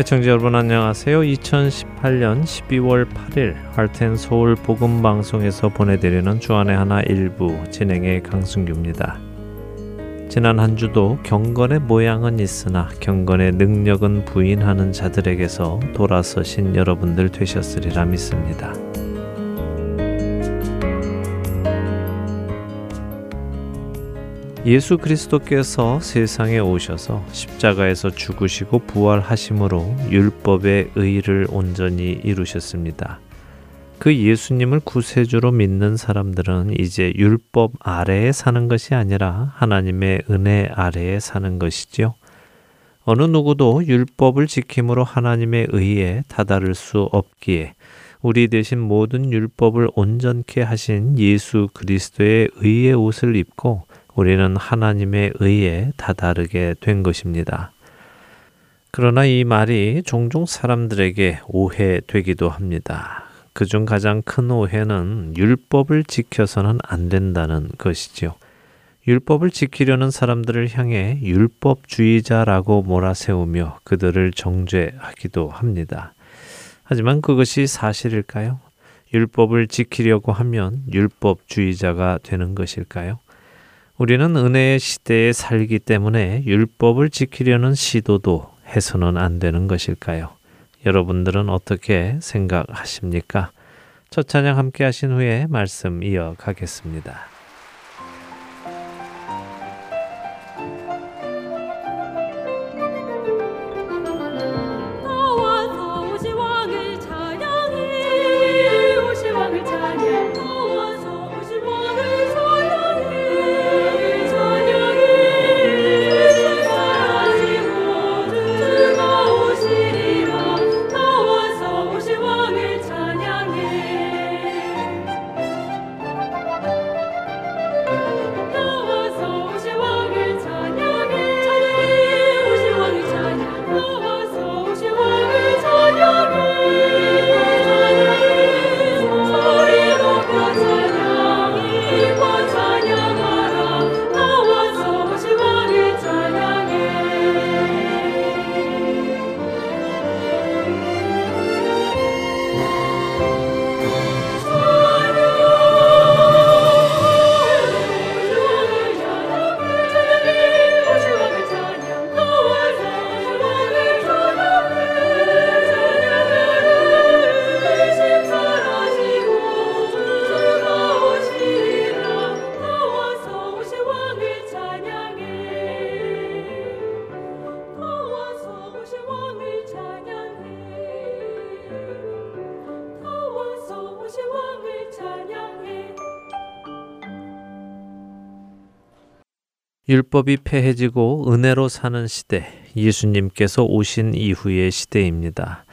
애청자 여러분 안녕하세요. 2018년 12월 8일 할텐 서울 복음 방송에서 보내드리는 주안의 하나 일부 진행의 강승규입니다. 지난 한 주도 경건의 모양은 있으나 경건의 능력은 부인하는 자들에게서 돌아서신 여러분들 되셨으리라 믿습니다. 예수 그리스도께서 세상에 오셔서 십자가에서 죽으시고 부활하심으로 율법의 의를 온전히 이루셨습니다. 그 예수님을 구세주로 믿는 사람들은 이제 율법 아래에 사는 것이 아니라 하나님의 은혜 아래에 사는 것이지요. 어느 누구도 율법을 지킴으로 하나님의 의에 다다를 수 없기에 우리 대신 모든 율법을 온전케 하신 예수 그리스도의 의의 옷을 입고 우리는 하나님의 의에 다다르게 된 것입니다. 그러나 이 말이 종종 사람들에게 오해되기도 합니다. 그중 가장 큰 오해는 율법을 지켜서는 안 된다는 것이지요. 율법을 지키려는 사람들을 향해 율법주의자라고 몰아세우며 그들을 정죄하기도 합니다. 하지만 그것이 사실일까요? 율법을 지키려고 하면 율법주의자가 되는 것일까요? 우리는 은혜의 시대에 살기 때문에 율법을 지키려는 시도도 해서는 안 되는 것일까요? 여러분들은 어떻게 생각하십니까? 첫 찬양 함께 하신 후에 말씀 이어가겠습니다. 율법이 폐해지고 은혜로 사는 시대, 예수님께서 오신 이후의 시대입니다.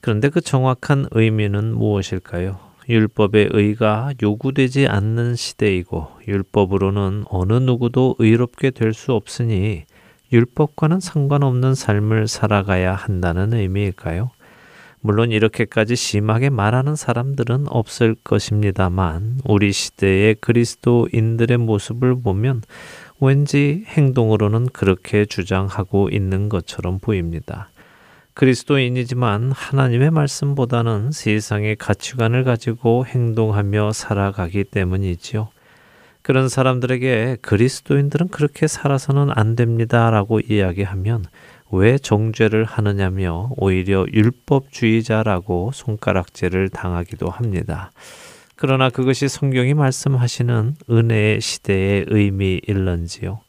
그런데 그 정확한 의미는 무엇일까요? 율법의 의가 요구되지 않는 시대이고 율법으로는 어느 누구도 의롭게 될 수 없으니 율법과는 상관없는 삶을 살아가야 한다는 의미일까요? 물론 이렇게까지 심하게 말하는 사람들은 없을 것입니다만 우리 시대의 그리스도인들의 모습을 보면 왠지 행동으로는 그렇게 주장하고 있는 것처럼 보입니다. 그리스도인이지만 하나님의 말씀보다는 세상의 가치관을 가지고 행동하며 살아가기 때문이지요. 그런 사람들에게 그리스도인들은 그렇게 살아서는 안 됩니다 라고 이야기하면 왜 정죄를 하느냐며 오히려 율법주의자라고 손가락질을 당하기도 합니다. 그러나 그것이 성경이 말씀하시는 은혜의 시대의 의미일런지요.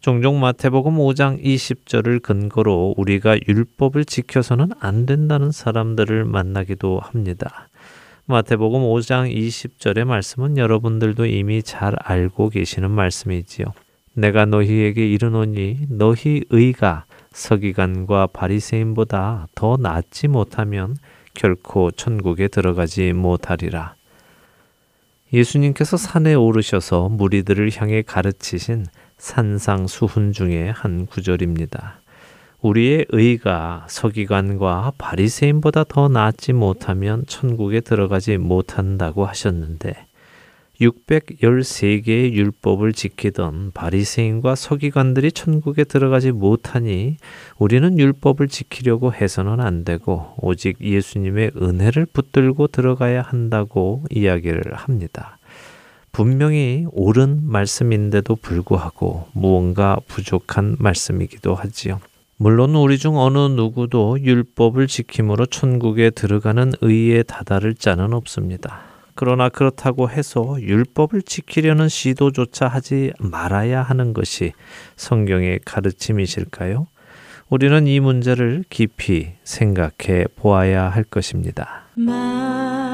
종종 마태복음 5장 20절을 근거로 우리가 율법을 지켜서는 안 된다는 사람들을 만나기도 합니다. 마태복음 5장 20절의 말씀은 여러분들도 이미 잘 알고 계시는 말씀이지요. 내가 너희에게 이르노니 너희 의가 서기관과 바리새인보다 더 낫지 못하면 결코 천국에 들어가지 못하리라. 예수님께서 산에 오르셔서 무리들을 향해 가르치신 산상수훈 중의 한 구절입니다. 우리의 의가 서기관과 바리새인보다 더 낫지 못하면 천국에 들어가지 못한다고 하셨는데 613개의 율법을 지키던 바리새인과 서기관들이 천국에 들어가지 못하니 우리는 율법을 지키려고 해서는 안 되고 오직 예수님의 은혜를 붙들고 들어가야 한다고 이야기를 합니다. 분명히 옳은 말씀인데도 불구하고 무언가 부족한 말씀이기도 하지요. 물론 우리 중 어느 누구도 율법을 지킴으로 천국에 들어가는 의에 다다를 자는 없습니다. 그러나 그렇다고 해서 율법을 지키려는 시도조차 하지 말아야 하는 것이 성경의 가르침이실까요? 우리는 이 문제를 깊이 생각해 보아야 할 것입니다. 만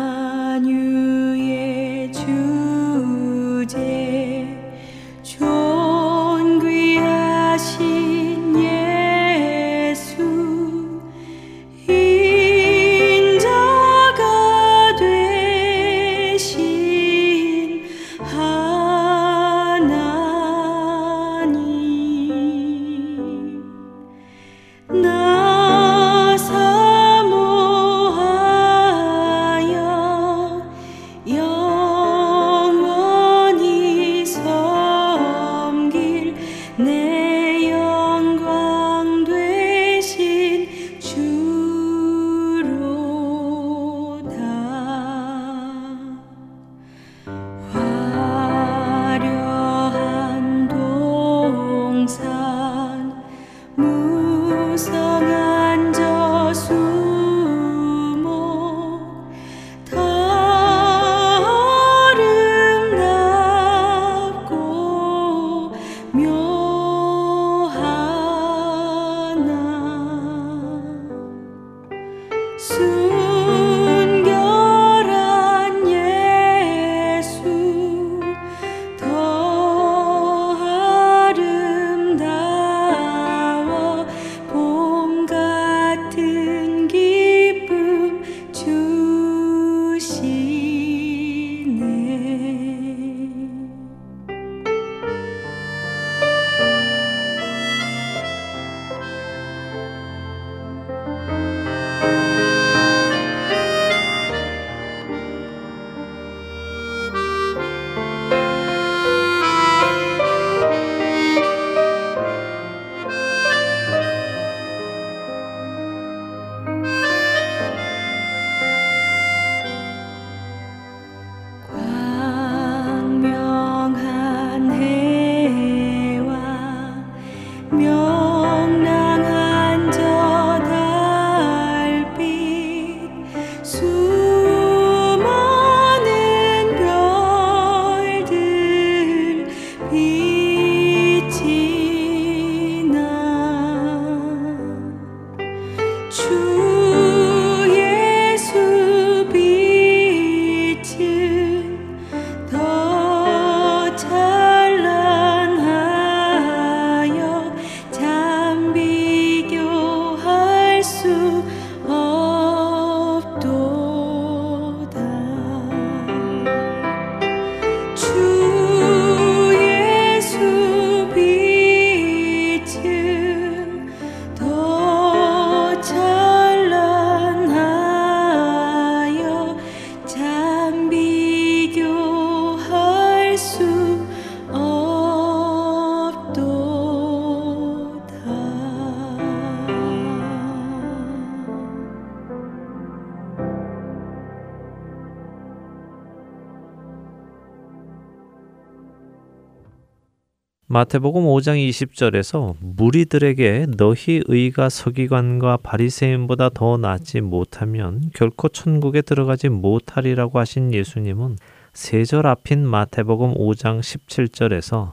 마태복음 5장 20절에서 무리들에게 너희 의가 서기관과 바리새인보다 더 낫지 못하면 결코 천국에 들어가지 못하리라고 하신 예수님은 세절 앞인 마태복음 5장 17절에서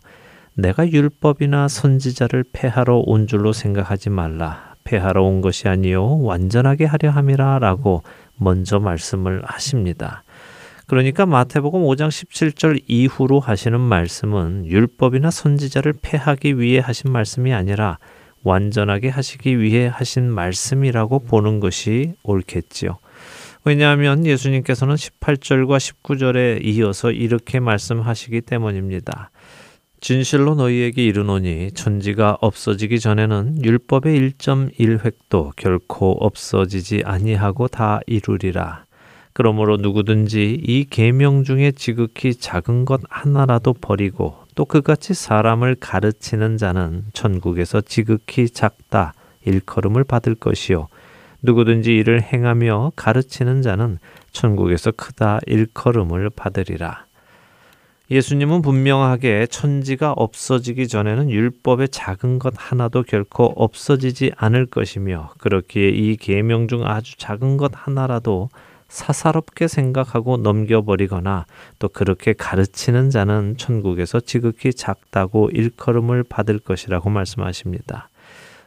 내가 율법이나 선지자를 폐하러 온 줄로 생각하지 말라. 폐하러 온 것이 아니요 완전하게 하려 함이라라고 먼저 말씀을 하십니다. 그러니까 마태복음 5장 17절 이후로 하시는 말씀은 율법이나 선지자를 폐하기 위해 하신 말씀이 아니라 완전하게 하시기 위해 하신 말씀이라고 보는 것이 옳겠지요. 왜냐하면 예수님께서는 18절과 19절에 이어서 이렇게 말씀하시기 때문입니다. 진실로 너희에게 이르노니 천지가 없어지기 전에는 율법의 1.1획도 결코 없어지지 아니하고 다 이루리라. 그러므로 누구든지 이 계명 중에 지극히 작은 것 하나라도 버리고 또 그같이 사람을 가르치는 자는 천국에서 지극히 작다 일컬음을 받을 것이요 누구든지 이를 행하며 가르치는 자는 천국에서 크다 일컬음을 받으리라. 예수님은 분명하게 천지가 없어지기 전에는 율법의 작은 것 하나도 결코 없어지지 않을 것이며 그렇기에 이 계명 중 아주 작은 것 하나라도 사사롭게 생각하고 넘겨버리거나 또 그렇게 가르치는 자는 천국에서 지극히 작다고 일컬음을 받을 것이라고 말씀하십니다.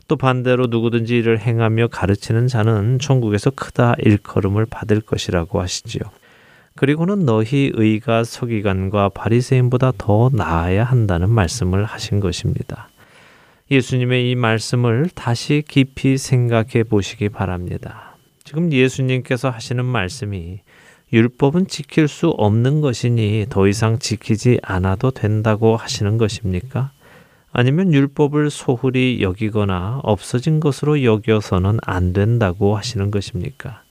또 반대로 누구든지 이를 행하며 가르치는 자는 천국에서 크다 일컬음을 받을 것이라고 하시지요. 그리고는 너희 의가 서기관과 바리새인보다 더 나아야 한다는 말씀을 하신 것입니다. 예수님의 이 말씀을 다시 깊이 생각해 보시기 바랍니다. 지금 예수님께서 하시는 말씀이 율법은 지킬 수 없는 것이니 더 이상 지키지 않아도 된다고 하시는 것입니까? 아니면 율법을 소홀히 여기거나 없어진 것으로 여겨서는 안 된다고 하시는 것입니까?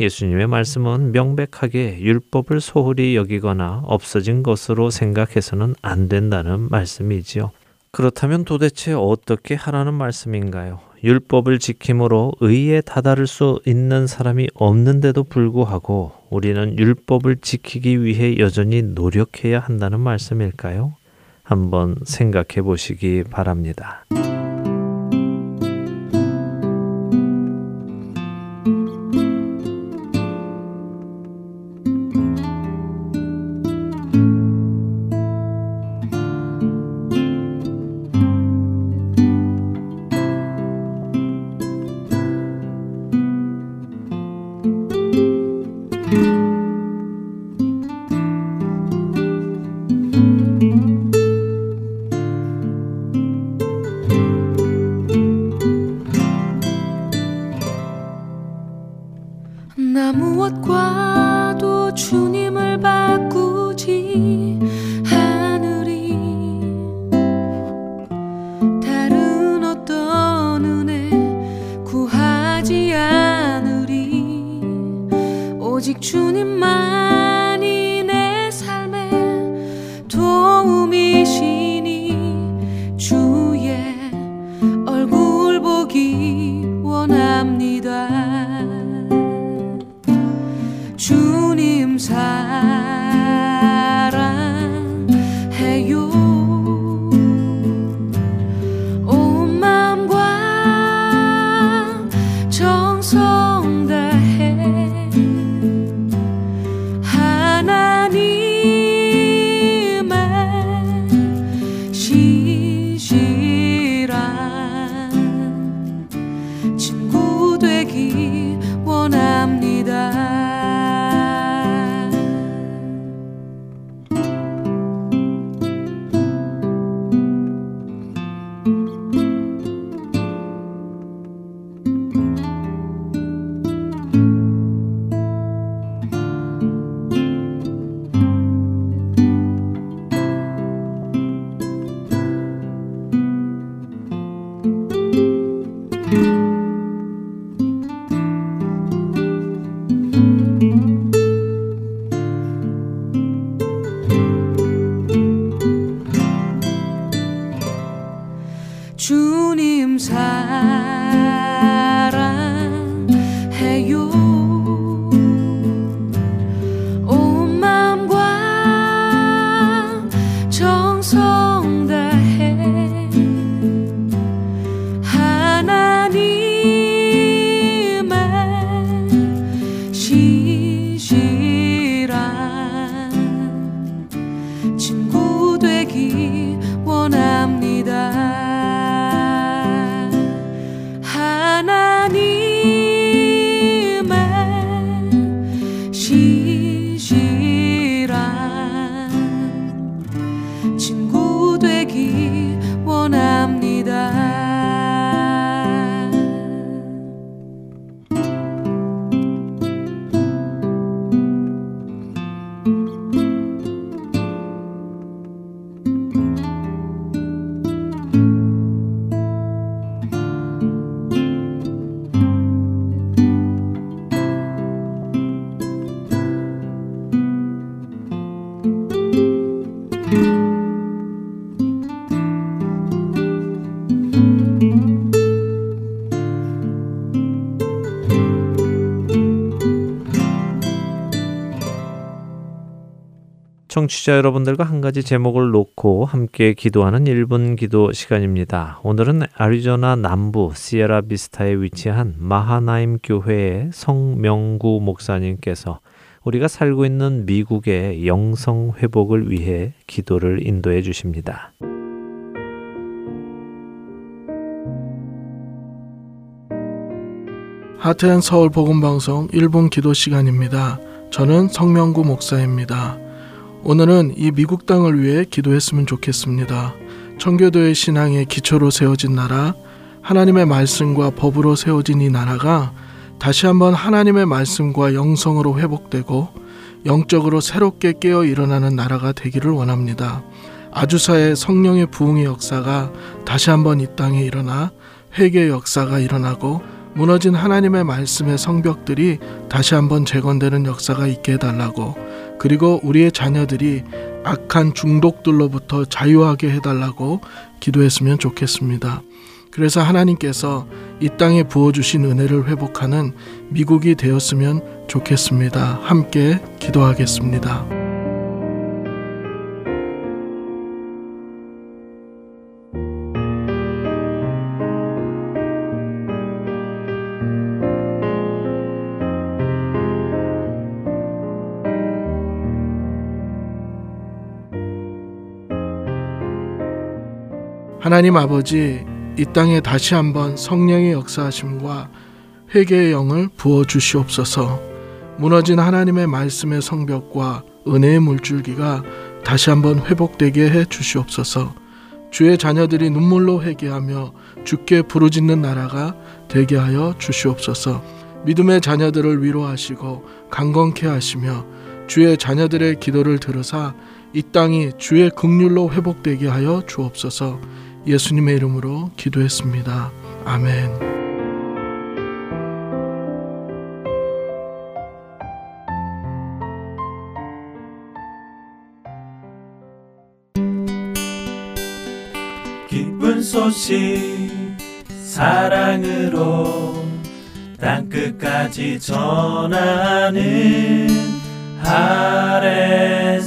예수님의 말씀은 명백하게 율법을 소홀히 여기거나 없어진 것으로 생각해서는 안 된다는 말씀이지요. 그렇다면 도대체 어떻게 하라는 말씀인가요? 율법을 지킴으로 의에 다다를 수 있는 사람이 없는데도 불구하고 우리는 율법을 지키기 위해 여전히 노력해야 한다는 말씀일까요? 한번 생각해 보시기 바랍니다. 청취자 여러분들과 한 가지 제목을 놓고 함께 기도하는 1분 기도 시간입니다. 오늘은 아리조나 남부 시에라 비스타에 위치한 마하나임 교회의 성명구 목사님께서 우리가 살고 있는 미국의 영성 회복을 위해 기도를 인도해 주십니다. 하트앤 서울 복음 방송 1분 기도 시간입니다. 저는 성명구 목사입니다. 오늘은 이 미국 땅을 위해 기도했으면 좋겠습니다. 청교도의 신앙의 기초로 세워진 나라, 하나님의 말씀과 법으로 세워진 이 나라가 다시 한번 하나님의 말씀과 영성으로 회복되고 영적으로 새롭게 깨어 일어나는 나라가 되기를 원합니다. 아주사의 성령의 부흥의 역사가 다시 한번 이 땅에 일어나 회개의 역사가 일어나고 무너진 하나님의 말씀의 성벽들이 다시 한번 재건되는 역사가 있게 해달라고 그리고 우리의 자녀들이 악한 중독들로부터 자유하게 해달라고 기도했으면 좋겠습니다. 그래서 하나님께서 이 땅에 부어주신 은혜를 회복하는 미국이 되었으면 좋겠습니다. 함께 기도하겠습니다. 하나님 아버지 이 땅에 다시 한번 성령의 역사하심과 회개의 영을 부어 주시옵소서. 무너진 하나님의 말씀의 성벽과 은혜의 물줄기가 다시 한번 회복되게 해 주시옵소서. 주의 자녀들이 눈물로 회개하며 주께 부르짖는 나라가 되게 하여 주시옵소서. 믿음의 자녀들을 위로하시고 강건케 하시며 주의 자녀들의 기도를 들으사 이 땅이 주의 극률로 회복되게 하여 주옵소서. 예수님의 이름으로 기도했습니다. 아멘. 기쁜 소식 사랑으로 땅끝까지 전하는 아랜소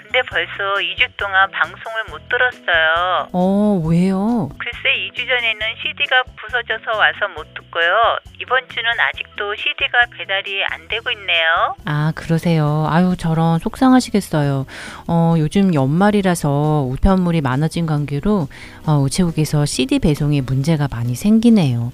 근데 벌써 2주 동안 방송을 못 들었어요. 어, 왜요? 글쎄 2주 전에는 CD가 부서져서 와서 못 듣고요. 이번 주는 아직도 CD가 배달이 안 되고 있네요. 아, 그러세요. 아유, 저런 속상하시겠어요. 어, 요즘 연말이라서 우편물이 많아진 관계로 어, 우체국에서 CD 배송에 문제가 많이 생기네요.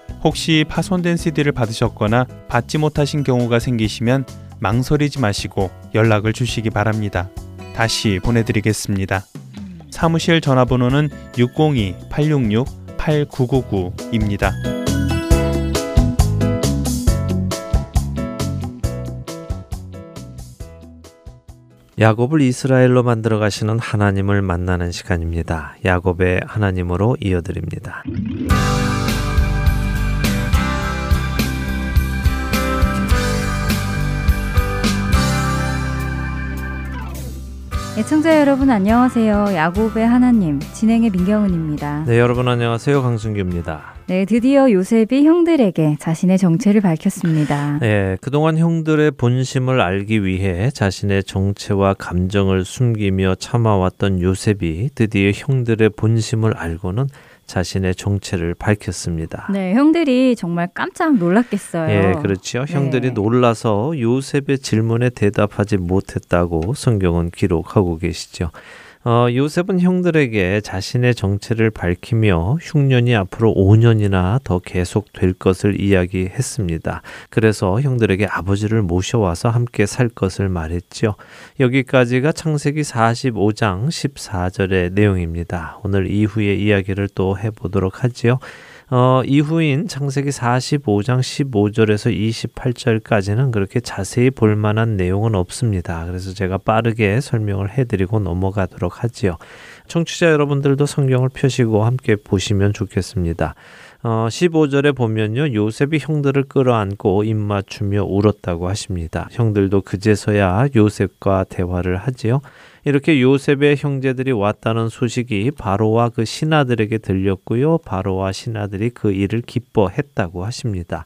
혹시 파손된 CD를 받으셨거나 받지 못하신 경우가 생기시면 망설이지 마시고 연락을 주시기 바랍니다. 다시 보내드리겠습니다. 사무실 전화번호는 602-866-8999입니다. 야곱을 이스라엘로 만들어 가시는 하나님을 만나는 시간입니다. 야곱의 하나님으로 이어드립니다. 애청자 여러분 안녕하세요. 야곱의 하나님 진행의 민경은입니다. 네, 여러분 안녕하세요. 강순규입니다. 네, 드디어 요셉이 형들에게 자신의 정체를 밝혔습니다. 네, 그동안 형들의 본심을 알기 위해 자신의 정체와 감정을 숨기며 참아왔던 요셉이 드디어 형들의 본심을 알고는 자신의 정체를 밝혔습니다. 네, 형들이 정말 깜짝 놀랐겠어요. 예. 네. 형들이 놀라서 요셉의 질문에 대답하지 못했다고 성경은 기록하고 계시죠. 어, 요셉은 형들에게 자신의 정체를 밝히며 흉년이 앞으로 5년이나 더 계속될 것을 이야기했습니다. 그래서 형들에게 아버지를 모셔와서 함께 살 것을 말했지요. 여기까지가 창세기 45장 14절의 내용입니다. 오늘 이후의 이야기를 또 해보도록 하지요. 어, 이후인 창세기 45장 15절에서 28절까지는 그렇게 자세히 볼 만한 내용은 없습니다. 그래서 제가 빠르게 설명을 해드리고 넘어가도록 하지요. 청취자 여러분들도 성경을 펴시고 함께 보시면 좋겠습니다. 어, 15절에 보면요. 요셉이 형들을 끌어안고 입맞추며 울었다고 하십니다. 형들도 그제서야 요셉과 대화를 하지요. 이렇게 요셉의 형제들이 왔다는 소식이 바로와 그 신하들에게 들렸고요. 바로와 신하들이 그 일을 기뻐했다고 하십니다.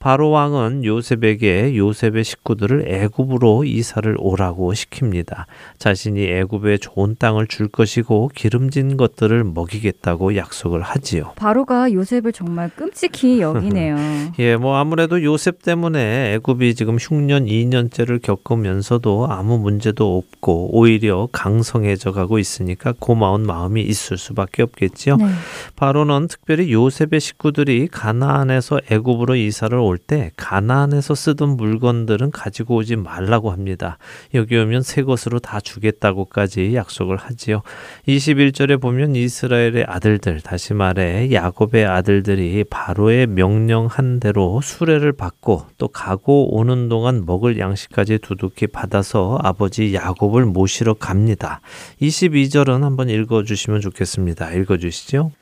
바로 왕은 요셉에게 요셉의 식구들을 애굽으로 이사를 오라고 시킵니다. 자신이 애굽에 좋은 땅을 줄 것이고 기름진 것들을 먹이겠다고 약속을 하지요. 바로가 요셉을 정말 끔찍히 여기네요. 예, 뭐 아무래도 요셉 때문에 애굽이 지금 흉년 2년째를 겪으면서도 아무 문제도 없고 오히려 강성해져 가고 있으니까 고마운 마음이 있을 수밖에 없겠지요. 네. 바로는 특별히 요셉의 식구들이 가나안에서 애굽으로 이사를 올 때 가나안에서 쓰던 물건들은 가지고 오지 말라고 합니다. 여기 오면 새 것으로 다 주겠다고까지 약속을 하지요. 21절에 보면 이스라엘의 아들들 다시 말해 야곱의 아들들이 바로의 명령한 대로 수레를 받고 또 가고 오는 동안 먹을 양식까지 두둑히 받아서 아버지 야곱을 모시러 갑니다. 22절은 한번 읽어 주시면 좋겠습니다. 읽어 주시죠.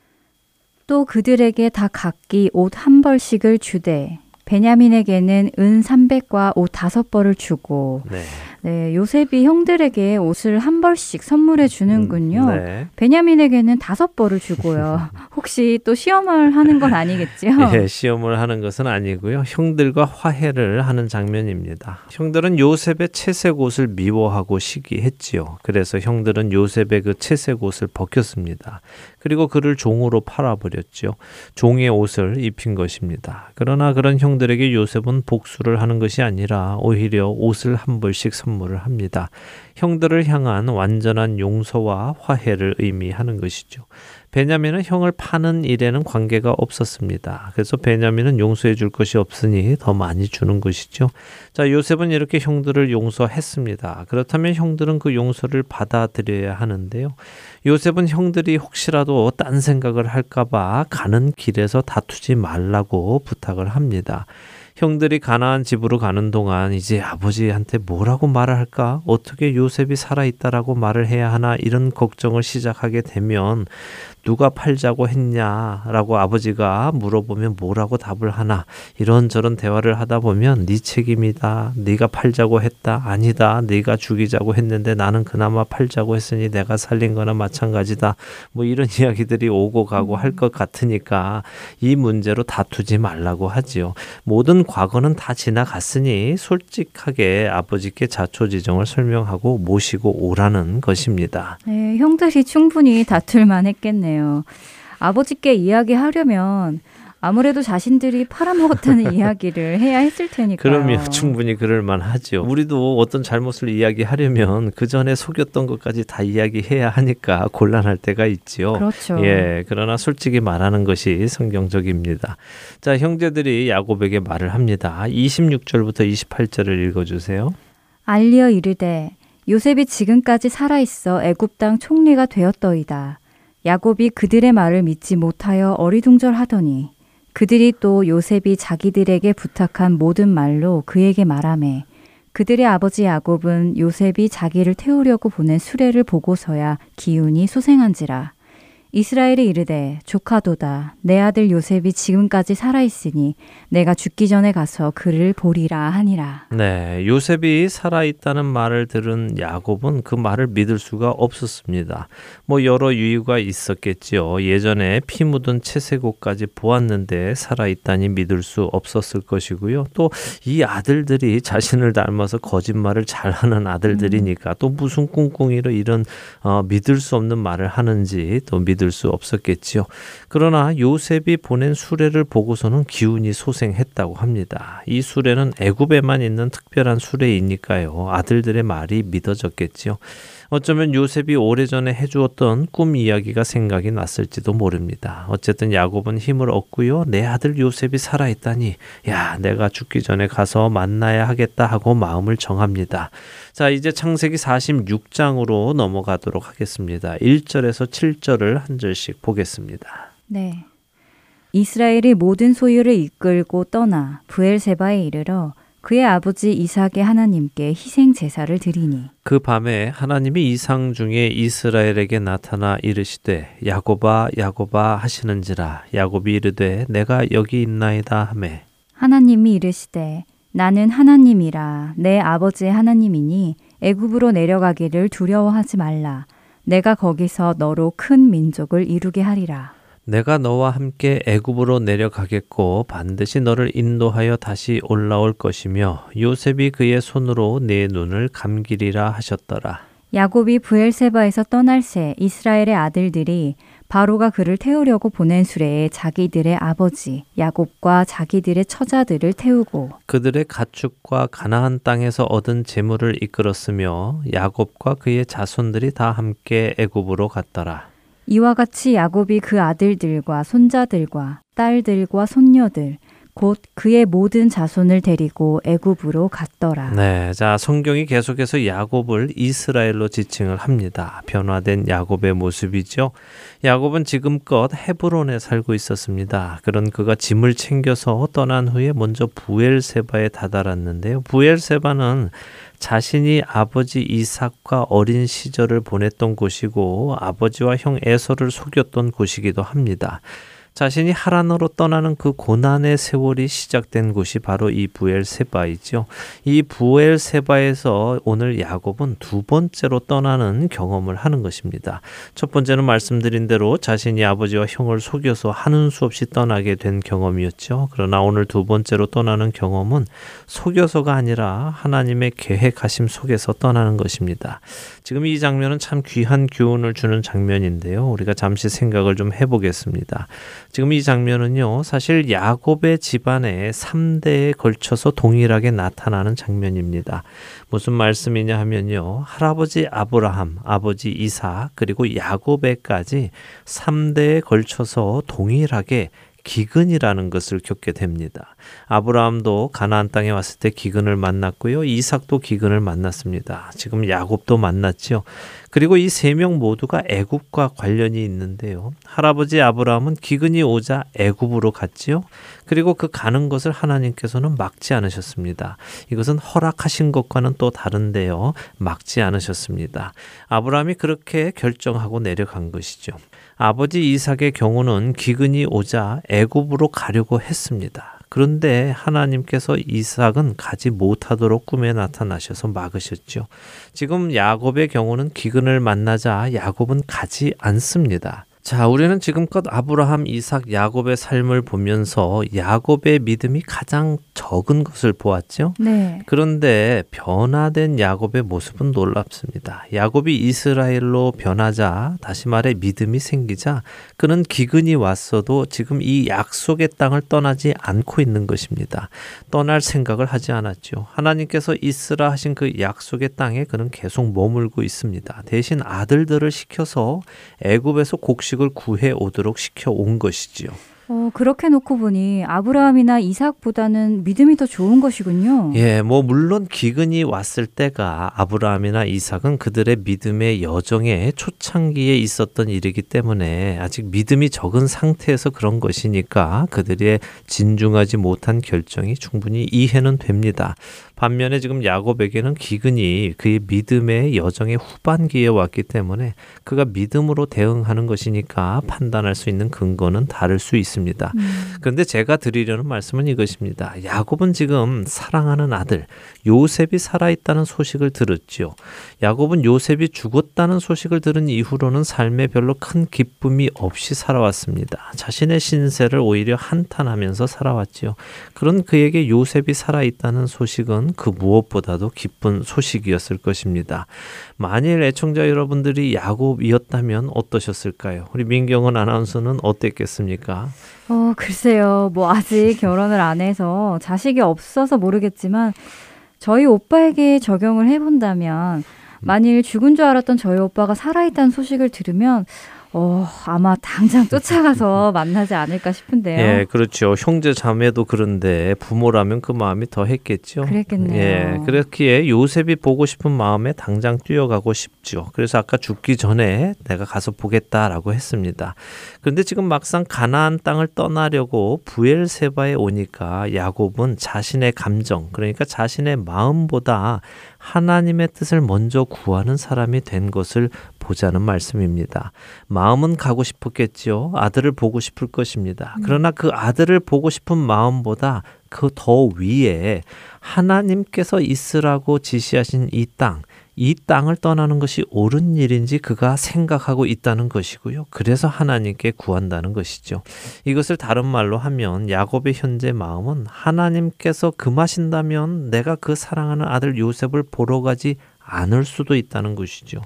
또 그들에게 다 각기 옷 한 벌씩을 주되 베냐민에게는 은 300과 옷 다섯 벌을 주고 네. 네, 요셉이 형들에게 옷을 한 벌씩 선물해 주는군요. 네. 베냐민에게는 다섯 벌을 주고요. 혹시 또 시험을 하는 건 아니겠지요? 예, 시험을 하는 것은 아니고요. 형들과 화해를 하는 장면입니다. 형들은 요셉의 채색 옷을 미워하고 시기했지요. 그래서 형들은 요셉의 그 채색 옷을 벗겼습니다. 그리고 그를 종으로 팔아버렸죠. 종의 옷을 입힌 것입니다. 그러나 그런 형들에게 요셉은 복수를 하는 것이 아니라 오히려 옷을 한 벌씩 선물을 합니다. 형들을 향한 완전한 용서와 화해를 의미하는 것이죠. 베냐민은 형을 파는 일에는 관계가 없었습니다. 그래서 베냐민은 용서해 줄 것이 없으니 더 많이 주는 것이죠. 자, 요셉은 이렇게 형들을 용서했습니다. 그렇다면 형들은 그 용서를 받아들여야 하는데요. 요셉은 형들이 혹시라도 딴 생각을 할까봐 가는 길에서 다투지 말라고 부탁을 합니다. 형들이 가나안 집으로 가는 동안 이제 아버지한테 뭐라고 말을 할까? 어떻게 요셉이 살아있다라고 말을 해야 하나? 이런 걱정을 시작하게 되면 누가 팔자고 했냐라고 아버지가 물어보면 뭐라고 답을 하나 이런저런 대화를 하다 보면 네 책임이다 네가 팔자고 했다 아니다 네가 죽이자고 했는데 나는 그나마 팔자고 했으니 내가 살린 거나 마찬가지다. 뭐 이런 이야기들이 오고 가고 할 것 같으니까 이 문제로 다투지 말라고 하지요. 모든 과거는 다 지나갔으니 솔직하게 아버지께 자초지정을 설명하고 모시고 오라는 것입니다. 네, 형들이 충분히 다툴 만 했겠네요. 아버지께 이야기하려면 아무래도 자신들이 팔아먹었다는 이야기를 해야 했을 테니까요. 그러면 충분히 그럴 만하죠. 우리도 어떤 잘못을 이야기하려면 그 전에 속였던 것까지 다 이야기해야 하니까 곤란할 때가 있지요. 그렇죠. 예, 그러나 솔직히 말하는 것이 성경적입니다. 자, 형제들이 야곱에게 말을 합니다. 26절부터 28절을 읽어 주세요. 알리어 이르되 요셉이 지금까지 살아 있어 애굽 땅 총리가 되었더이다. 야곱이 그들의 말을 믿지 못하여 어리둥절하더니 그들이 또 요셉이 자기들에게 부탁한 모든 말로 그에게 말하매 그들의 아버지 야곱은 요셉이 자기를 태우려고 보낸 수레를 보고서야 기운이 소생한지라 이스라엘이 이르되 조카도다 내 아들 요셉이 지금까지 살아 있으니 내가 죽기 전에 가서 그를 보리라 하니라 네, 요셉이 살아 있다는 말을 들은 야곱은 그 말을 믿을 수가 없었습니다. 뭐 여러 이유가 있었겠지요. 예전에 피 묻은 채색옷까지 보았는데 살아 있다니 믿을 수 없었을 것이고요. 또 이 아들들이 자신을 닮아서 거짓말을 잘하는 아들들이니까 또 무슨 꿍꿍이로 이런 어, 믿을 수 없는 말을 하는지 또 믿을 수 없었겠지요. 그러나 요셉이 보낸 수레를 보고서는 기운이 소생했다고 합니다. 이 수레는 애굽에만 있는 특별한 수레이니까요. 아들들의 말이 믿어졌겠지요. 어쩌면 요셉이 오래전에 해주었던 꿈 이야기가 생각이 났을지도 모릅니다. 어쨌든 야곱은 힘을 얻고요. 내 아들 요셉이 살아있다니, 야, 내가 죽기 전에 가서 만나야 하겠다 하고 마음을 정합니다. 자, 이제 창세기 46장으로 넘어가도록 하겠습니다. 1절에서 7절을 한 절씩 보겠습니다. 네. 이스라엘이 모든 소유를 이끌고 떠나 부엘세바에 이르러 그의 아버지 이삭의 하나님께 희생 제사를 드리니. 그 밤에 하나님이 이상 중에 이스라엘에게 나타나 이르시되 야곱아 야곱아 하시는지라. 야곱이 이르되 내가 여기 있나이다 하매. 하나님이 이르시되 나는 하나님이라. 내 아버지의 하나님이니 애굽으로 내려가기를 두려워하지 말라. 내가 거기서 너로 큰 민족을 이루게 하리라 내가 너와 함께 애굽으로 내려가겠고 반드시 너를 인도하여 다시 올라올 것이며 요셉이 그의 손으로 내 눈을 감기리라 하셨더라. 야곱이 부엘세바에서 떠날 새 이스라엘의 아들들이 바로가 그를 태우려고 보낸 수레에 자기들의 아버지 야곱과 자기들의 처자들을 태우고 그들의 가축과 가나안 땅에서 얻은 재물을 이끌었으며 야곱과 그의 자손들이 다 함께 애굽으로 갔더라. 이와 같이 야곱이 그 아들들과 손자들과 딸들과 손녀들 곧 그의 모든 자손을 데리고 애굽으로 갔더라. 네, 자 성경이 계속해서 야곱을 이스라엘로 지칭을 합니다. 변화된 야곱의 모습이죠. 야곱은 지금껏 헤브론에 살고 있었습니다. 그런 그가 짐을 챙겨서 떠난 후에 먼저 부엘세바에 다다랐는데요. 부엘세바는 자신이 아버지 이삭과 어린 시절을 보냈던 곳이고 아버지와 형 에서를 속였던 곳이기도 합니다. 자신이 하란으로 떠나는 그 고난의 세월이 시작된 곳이 바로 이 부엘세바이죠. 이 부엘세바에서 오늘 야곱은 두 번째로 떠나는 경험을 하는 것입니다. 첫 번째는 말씀드린 대로 자신이 아버지와 형을 속여서 하는 수 없이 떠나게 된 경험이었죠. 그러나 오늘 두 번째로 떠나는 경험은 속여서가 아니라 하나님의 계획하심 속에서 떠나는 것입니다. 지금 이 장면은 참 귀한 교훈을 주는 장면인데요. 우리가 잠시 생각을 좀 해보겠습니다. 지금 이 장면은요, 사실 야곱의 집안의 3대에 걸쳐서 동일하게 나타나는 장면입니다. 무슨 말씀이냐 하면요, 할아버지 아브라함, 아버지 이삭, 그리고 야곱에까지 3대에 걸쳐서 동일하게 기근이라는 것을 겪게 됩니다. 아브라함도 가나안 땅에 왔을 때 기근을 만났고요. 이삭도 기근을 만났습니다. 지금 야곱도 만났죠. 그리고 이 세 명 모두가 애굽과 관련이 있는데요. 할아버지 아브라함은 기근이 오자 애굽으로 갔지요. 그리고 그 가는 것을 하나님께서는 막지 않으셨습니다. 이것은 허락하신 것과는 또 다른데요. 막지 않으셨습니다. 아브라함이 그렇게 결정하고 내려간 것이죠. 아버지 이삭의 경우는 기근이 오자 애굽으로 가려고 했습니다. 그런데 하나님께서 이삭은 가지 못하도록 꿈에 나타나셔서 막으셨죠. 지금 야곱의 경우는 기근을 만나자 야곱은 가지 않습니다. 자, 우리는 지금껏 아브라함, 이삭, 야곱의 삶을 보면서 야곱의 믿음이 가장 적은 것을 보았죠. 네. 그런데 변화된 야곱의 모습은 놀랍습니다. 야곱이 이스라엘로 변하자, 다시 말해 믿음이 생기자, 그는 기근이 왔어도 지금 이 약속의 땅을 떠나지 않고 있는 것입니다. 떠날 생각을 하지 않았죠. 하나님께서 있으라 하신 그 약속의 땅에 그는 계속 머물고 있습니다. 대신 아들들을 시켜서 애굽에서 곡식 음식을 구해 오도록 시켜 온 것이지요. 어, 그렇게 놓고 보니 아브라함이나 이삭보다는 믿음이 더 좋은 것이군요. 예, 뭐 물론 기근이 왔을 때가 아브라함이나 이삭은 그들의 믿음의 여정에 초창기에 있었던 일이기 때문에 아직 믿음이 적은 상태에서 그런 것이니까 그들의 진중하지 못한 결정이 충분히 이해는 됩니다. 반면에 지금 야곱에게는 기근이 그의 믿음의 여정의 후반기에 왔기 때문에 그가 믿음으로 대응하는 것이니까 판단할 수 있는 근거는 다를 수 있습니다. 음. 그런데 제가 드리려는 말씀은 이것입니다. 야곱은 지금 사랑하는 아들 요셉이 살아있다는 소식을 들었지요. 야곱은 요셉이 죽었다는 소식을 들은 이후로는 삶에 별로 큰 기쁨이 없이 살아왔습니다. 자신의 신세를 오히려 한탄하면서 살아왔지요. 그런 그에게 요셉이 살아있다는 소식은 그 무엇보다도 기쁜 소식이었을 것입니다. 만일 애청자 여러분들이 야곱이었다면 어떠셨을까요? 우리 민경은 아나운서는 어땠겠습니까? 어, 글쎄요. 뭐 아직 결혼을 안 해서 자식이 없어서 모르겠지만 저희 오빠에게 적용을 해본다면 만일 죽은 줄 알았던 저희 오빠가 살아있다는 소식을 들으면 어, 아마 당장 쫓아가서 만나지 않을까 싶은데요. 예, 그렇죠. 형제 자매도 그런데 부모라면 그 마음이 더 했겠죠. 그랬겠네요. 예, 그렇기에 요셉이 보고 싶은 마음에 당장 뛰어가고 싶죠. 그래서 아까 죽기 전에 내가 가서 보겠다라고 했습니다. 그런데 지금 막상 가나안 땅을 떠나려고 부엘세바에 오니까 야곱은 자신의 감정, 그러니까 자신의 마음보다 하나님의 뜻을 먼저 구하는 사람이 된 것을 보자는 말씀입니다. 마음은 가고 싶었겠지요. 아들을 보고 싶을 것입니다. 그러나 그 아들을 보고 싶은 마음보다 그 더 위에 하나님께서 있으라고 지시하신 이 땅, 이 땅을 떠나는 것이 옳은 일인지 그가 생각하고 있다는 것이고요. 그래서 하나님께 구한다는 것이죠. 이것을 다른 말로 하면 야곱의 현재 마음은 하나님께서 금하신다면 내가 그 사랑하는 아들 요셉을 보러 가지 않을 수도 있다는 것이죠.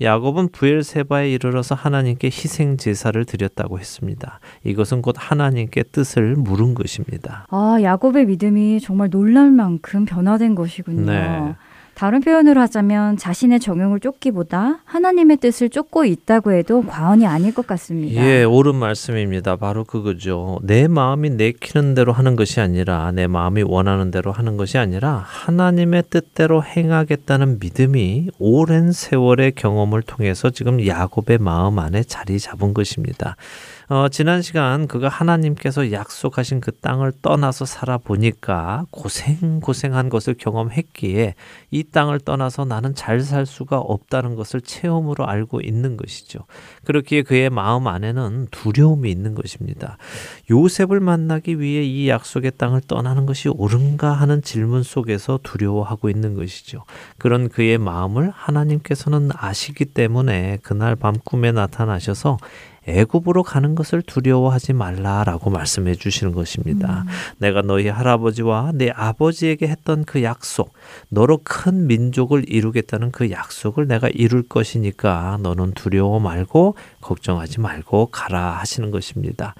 야곱은 부엘세바에 이르러서 하나님께 희생 제사를 드렸다고 했습니다. 이것은 곧 하나님께 뜻을 물은 것입니다. 아, 야곱의 믿음이 정말 놀랄 만큼 변화된 것이군요. 네. 다른 표현으로 하자면 자신의 정욕을 쫓기보다 하나님의 뜻을 쫓고 있다고 해도 과언이 아닐 것 같습니다. 예, 옳은 말씀입니다. 바로 그거죠. 내 마음이 내키는 대로 하는 것이 아니라 내 마음이 원하는 대로 하는 것이 아니라 하나님의 뜻대로 행하겠다는 믿음이 오랜 세월의 경험을 통해서 지금 야곱의 마음 안에 자리 잡은 것입니다. 어, 지난 시간 그가 하나님께서 약속하신 그 땅을 떠나서 살아보니까 고생고생한 것을 경험했기에 이 땅을 떠나서 나는 잘 살 수가 없다는 것을 체험으로 알고 있는 것이죠. 그렇기에 그의 마음 안에는 두려움이 있는 것입니다. 요셉을 만나기 위해 이 약속의 땅을 떠나는 것이 옳은가 하는 질문 속에서 두려워하고 있는 것이죠. 그런 그의 마음을 하나님께서는 아시기 때문에 그날 밤 꿈에 나타나셔서 애굽으로 가는 것을 두려워하지 말라라고 말씀해 주시는 것입니다. 내가 너희 할아버지와 내 아버지에게 했던 그 약속, 너로 큰 민족을 이루겠다는 그 약속을 내가 이룰 것이니까 너는 두려워 말고 걱정하지 말고 가라 하시는 것입니다.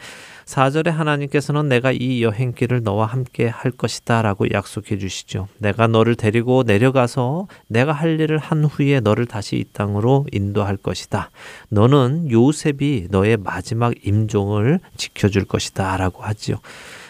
4절에 하나님께서는 내가 이 여행길을 너와 함께 할 것이다 라고 약속해 주시죠. 내가 너를 데리고 내려가서 내가 할 일을 한 후에 너를 다시 이 땅으로 인도할 것이다. 너는 요셉이 너의 마지막 임종을 지켜줄 것이다 라고 하지요.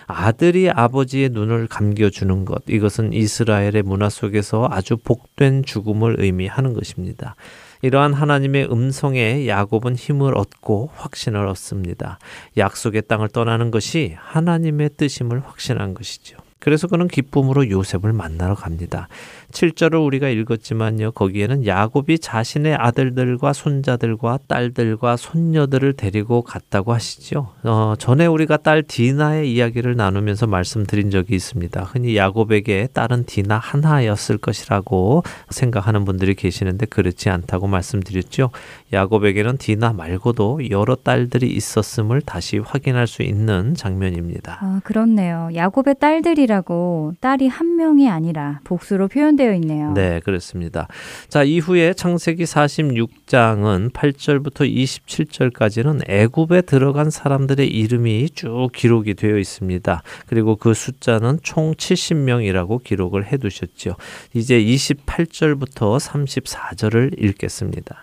아들이 아버지의 눈을 감겨주는 것, 이것은 이스라엘의 문화 속에서 아주 복된 죽음을 의미하는 것입니다. 이러한 하나님의 음성에 야곱은 힘을 얻고 확신을 얻습니다. 약속의 땅을 떠나는 것이 하나님의 뜻임을 확신한 것이죠. 그래서 그는 기쁨으로 요셉을 만나러 갑니다. 7절을 우리가 읽었지만요. 거기에는 야곱이 자신의 아들들과 손자들과 딸들과 손녀들을 데리고 갔다고 하시죠. 어, 전에 우리가 딸 디나의 이야기를 나누면서 말씀드린 적이 있습니다. 흔히 야곱에게 딸은 디나 하나였을 것이라고 생각하는 분들이 계시는데 그렇지 않다고 말씀드렸죠. 야곱에게는 디나 말고도 여러 딸들이 있었음을 다시 확인할 수 있는 장면입니다. 아, 그렇네요. 야곱의 딸들이라고 딸이 한 명이 아니라 복수로 표현되 어 있네요. 네, 그렇습니다. 자, 이후에 창세기 46장은 8절부터 27절까지는 애굽에 들어간 사람들의 이름이 쭉 기록이 되어 있습니다. 그리고 그 숫자는 총 70명이라고 기록을 해 두셨죠. 이제 28절부터 34절을 읽겠습니다.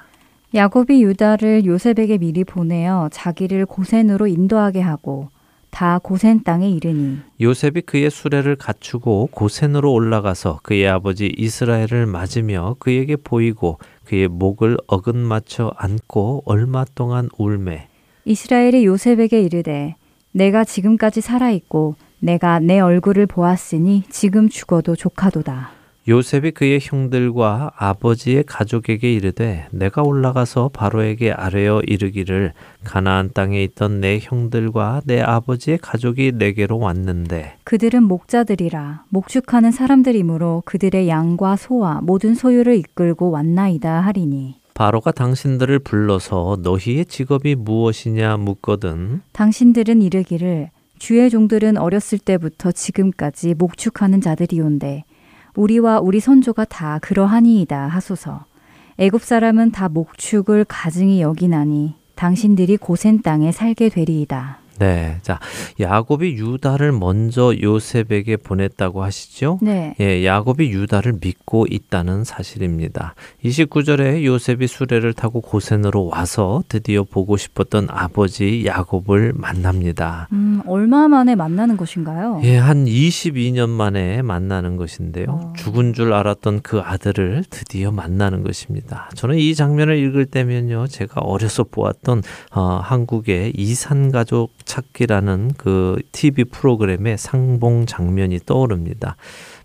야곱이 유다를 요셉에게 미리 보내어 자기를 고센으로 인도하게 하고 다 고센 땅에 이르니 요셉이 그의 수레를 갖추고 고센으로 올라가서 그의 아버지 이스라엘을 맞으며 그에게 보이고 그의 목을 어긋맞춰 안고 얼마 동안 울매 이스라엘이 요셉에게 이르되 내가 지금까지 살아 있고 내가 내 얼굴을 보았으니 지금 죽어도 조카도다. 요셉이 그의 형들과 아버지의 가족에게 이르되 내가 올라가서 바로에게 아뢰어 이르기를 가나안 땅에 있던 내 형들과 내 아버지의 가족이 내게로 왔는데. 그들은 목자들이라 목축하는 사람들이므로 그들의 양과 소와 모든 소유를 이끌고 왔나이다 하리니. 바로가 당신들을 불러서 너희의 직업이 무엇이냐 묻거든. 당신들은 이르기를 주의 종들은 어렸을 때부터 지금까지 목축하는 자들이온데 우리와 우리 선조가 다 그러하니이다 하소서. 애굽 사람은 다 목축을 가증히 여기나니 당신들이 고센 땅에 살게 되리이다. 네. 자, 야곱이 유다를 먼저 요셉에게 보냈다고 하시죠? 네. 예, 야곱이 유다를 믿고 있다는 사실입니다. 29절에 요셉이 수레를 타고 고센으로 와서 드디어 보고 싶었던 아버지 야곱을 만납니다. 음, 얼마 만에 만나는 것인가요? 예, 한 22년 만에 만나는 것인데요. 어. 죽은 줄 알았던 그 아들을 드디어 만나는 것입니다. 저는 이 장면을 읽을 때면요, 제가 어려서 보았던 어, 한국의 이산 가족 찾기라는 그 TV 프로그램의 상봉 장면이 떠오릅니다.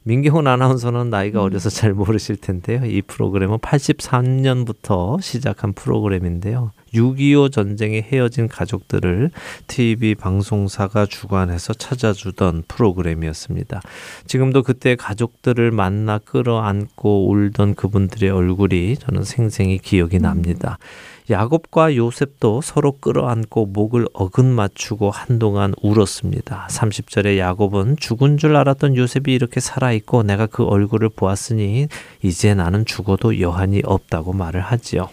민경훈 아나운서는 나이가 어려서 잘 모르실 텐데요. 이 프로그램은 83년부터 시작한 프로그램인데요. 6.25 전쟁에 헤어진 가족들을 TV 방송사가 주관해서 찾아주던 프로그램이었습니다. 지금도 그때 가족들을 만나 끌어안고 울던 그분들의 얼굴이 저는 생생히 기억이 납니다. 야곱과 요셉도 서로 끌어안고 목을 어긋 맞추고 한동안 울었습니다. 30절에 야곱은 죽은 줄 알았던 요셉이 이렇게 살아있고 내가 그 얼굴을 보았으니 이제 나는 죽어도 여한이 없다고 말을 하지요.